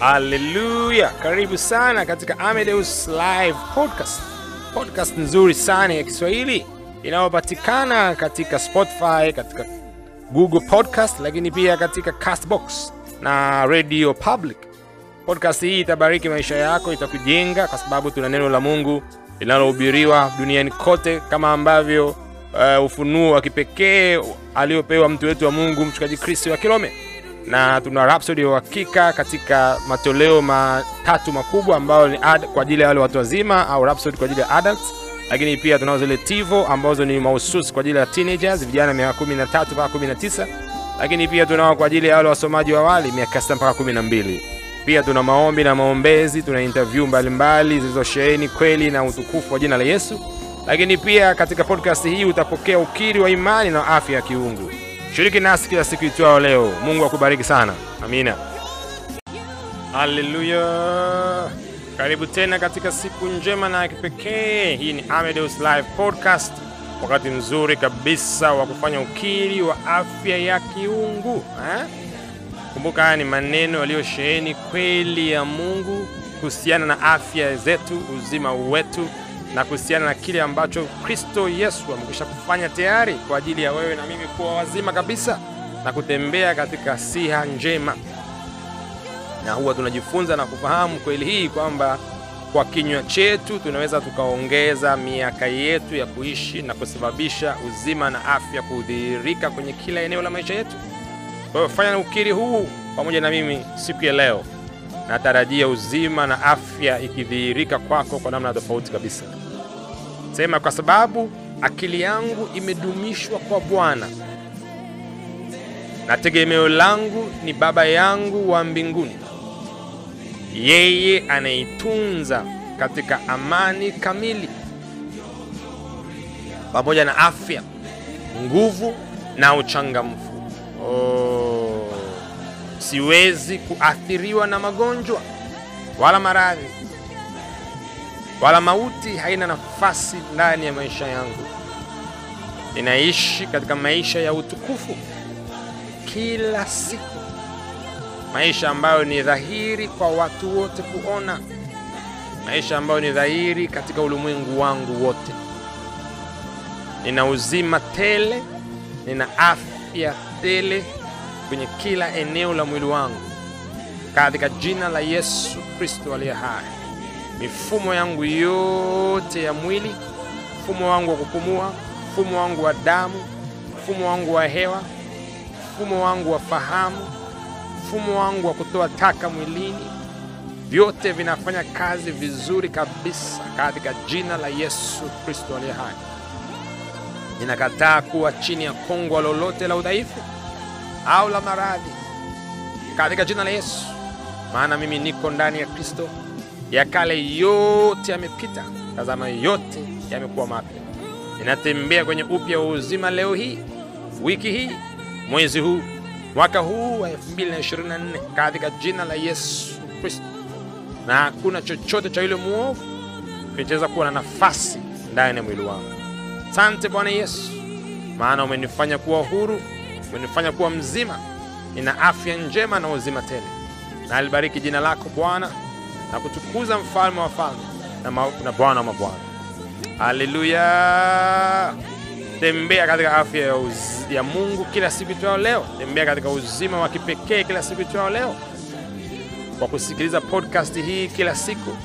Haleluya! Karibu sana katika Amedeus Live Podcast, podcast nzuri sana ya Kiswahili inayopatikana katika Spotify, katika Google Podcast, lakini pia katika Castbox na Radio Public. Podcast hii itabariki maisha yako, itakujenga kwa sababu tuna neno la Mungu linalohubiriwa duniani kote, kama ambavyo uh, ufunuo wa kipekee aliopewa mtu wetu wa Mungu mchungaji Kristo wa Kilome na tuna Rhapsody ya uhakika katika matoleo matatu makubwa ambayo ni ad, kwa ajili ya wale watu wazima au Rhapsody kwa ajili ya adults, lakini pia tunao zile Tivo ambazo ni mahususi kwa ajili ya teenagers, vijana miaka 13 mpaka 19, lakini pia tunao kwa ajili ya wale wasomaji wa awali miaka 6 mpaka 12. Pia tuna maombi na maombezi, tuna interview mbalimbali zilizosheheni kweli na utukufu wa jina la Yesu, lakini pia katika podcast hii utapokea ukiri wa imani na afya ya kiungu. Shiriki nasi kila siku itwao leo. Mungu akubariki sana. Amina. Haleluya. Karibu tena katika siku njema na kipekee. Hii ni Amedeus Live Podcast, wakati mzuri kabisa wa kufanya ukiri wa afya ya kiungu ha? Kumbuka, haya ni maneno yaliyosheheni kweli ya Mungu kuhusiana na afya zetu, uzima wetu na kuhusiana na kile ambacho Kristo Yesu amekwisha kufanya tayari kwa ajili ya wewe na mimi kuwa wazima kabisa na kutembea katika siha njema. Na huwa tunajifunza na kufahamu kweli hii kwamba kwa kinywa chetu tunaweza tukaongeza miaka yetu ya kuishi na kusababisha uzima na afya kudhihirika kwenye kila eneo la maisha yetu. Kwa hiyo fanya ukiri huu pamoja na mimi siku ya leo. Natarajia uzima na afya ikidhihirika kwako kwa namna tofauti kabisa. Sema, kwa sababu akili yangu imedumishwa kwa Bwana na tegemeo langu ni Baba yangu wa mbinguni, yeye anaitunza katika amani kamili, pamoja na afya, nguvu na uchangamfu. Oh, siwezi kuathiriwa na magonjwa wala maradhi wala mauti haina nafasi ndani ya maisha yangu. Ninaishi katika maisha ya utukufu kila siku, maisha ambayo ni dhahiri kwa watu wote kuona, maisha ambayo ni dhahiri katika ulimwengu wangu wote. Nina uzima tele, nina afya tele kwenye kila eneo la mwili wangu, katika jina la Yesu Kristo aliye hai. Mifumo yangu yote ya mwili, mfumo wangu wa kupumua, mfumo wangu wa damu, mfumo wangu wa hewa, mfumo wangu wa fahamu, mfumo wangu wa kutoa taka mwilini, vyote vinafanya kazi vizuri kabisa katika jina la Yesu Kristo aliye hai. Ninakataa kuwa chini ya kongwa lolote la udhaifu au la maradhi katika jina la Yesu, maana mimi niko ndani ya Kristo ya kale yote yamepita, tazama yote yamekuwa mapya. Ninatembea kwenye upya wa uzima leo hii, wiki hii, mwezi huu, mwaka huu wa 2024 katika jina la Yesu Kristo, na hakuna chochote cha yule mwovu kinachoweza kuwa na nafasi ndani ya mwili wangu. Asante Bwana Yesu, maana umenifanya kuwa huru, umenifanya kuwa mzima, nina afya njema na uzima tele. Na alibariki jina lako Bwana na kutukuza mfalme wa falme na, na Bwana wa mabwana. Haleluya! Tembea katika afya ya, ya Mungu kila siku itwao leo. Tembea katika uzima wa kipekee kila siku itwao leo, kwa kusikiliza podcast hii kila siku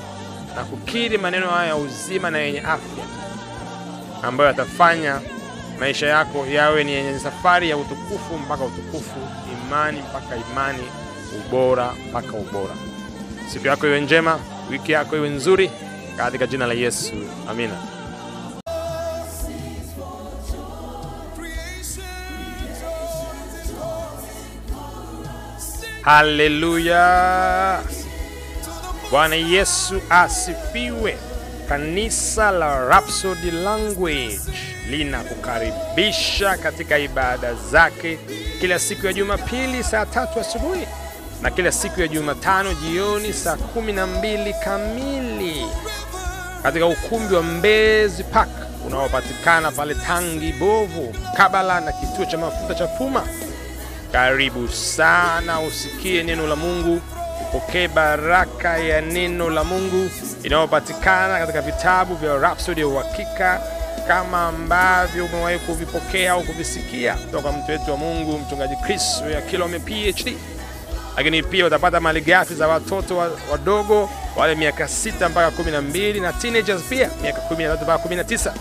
na kukiri maneno haya ya uzima na yenye afya ambayo yatafanya maisha yako yawe ni yenye safari ya utukufu mpaka utukufu, imani mpaka imani, ubora mpaka ubora. Siku yako iwe njema, wiki yako iwe nzuri, katika jina la Yesu, amina. Haleluya! Bwana Yesu asifiwe. Kanisa la Rhapsody Language linakukaribisha katika ibada zake kila siku ya Jumapili saa tatu asubuhi na kila siku ya Jumatano jioni saa kumi na mbili kamili katika ukumbi wa Mbezi Park unaopatikana pale Tangi Bovu, kabala na kituo cha mafuta cha Puma. Karibu sana usikie neno la Mungu, upokee baraka ya neno la Mungu inayopatikana katika vitabu vya Rhapsody ya Uhakika kama ambavyo umewahi kuvipokea au kuvisikia kutoka mtu wetu wa Mungu mchungaji Chris ya Kilome PhD. Lakini pia utapata malighafi za watoto wa- wadogo wale miaka sita mpaka kumi na na teenagers pia miaka kumi na tatu mpaka kumi na tisa.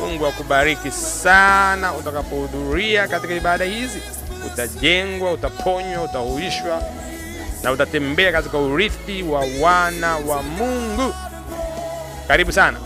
Mungu akubariki sana utakapohudhuria katika ibada hizi. Utajengwa, utaponywa, utahuishwa na utatembea katika urithi wa wana wa Mungu. Karibu sana.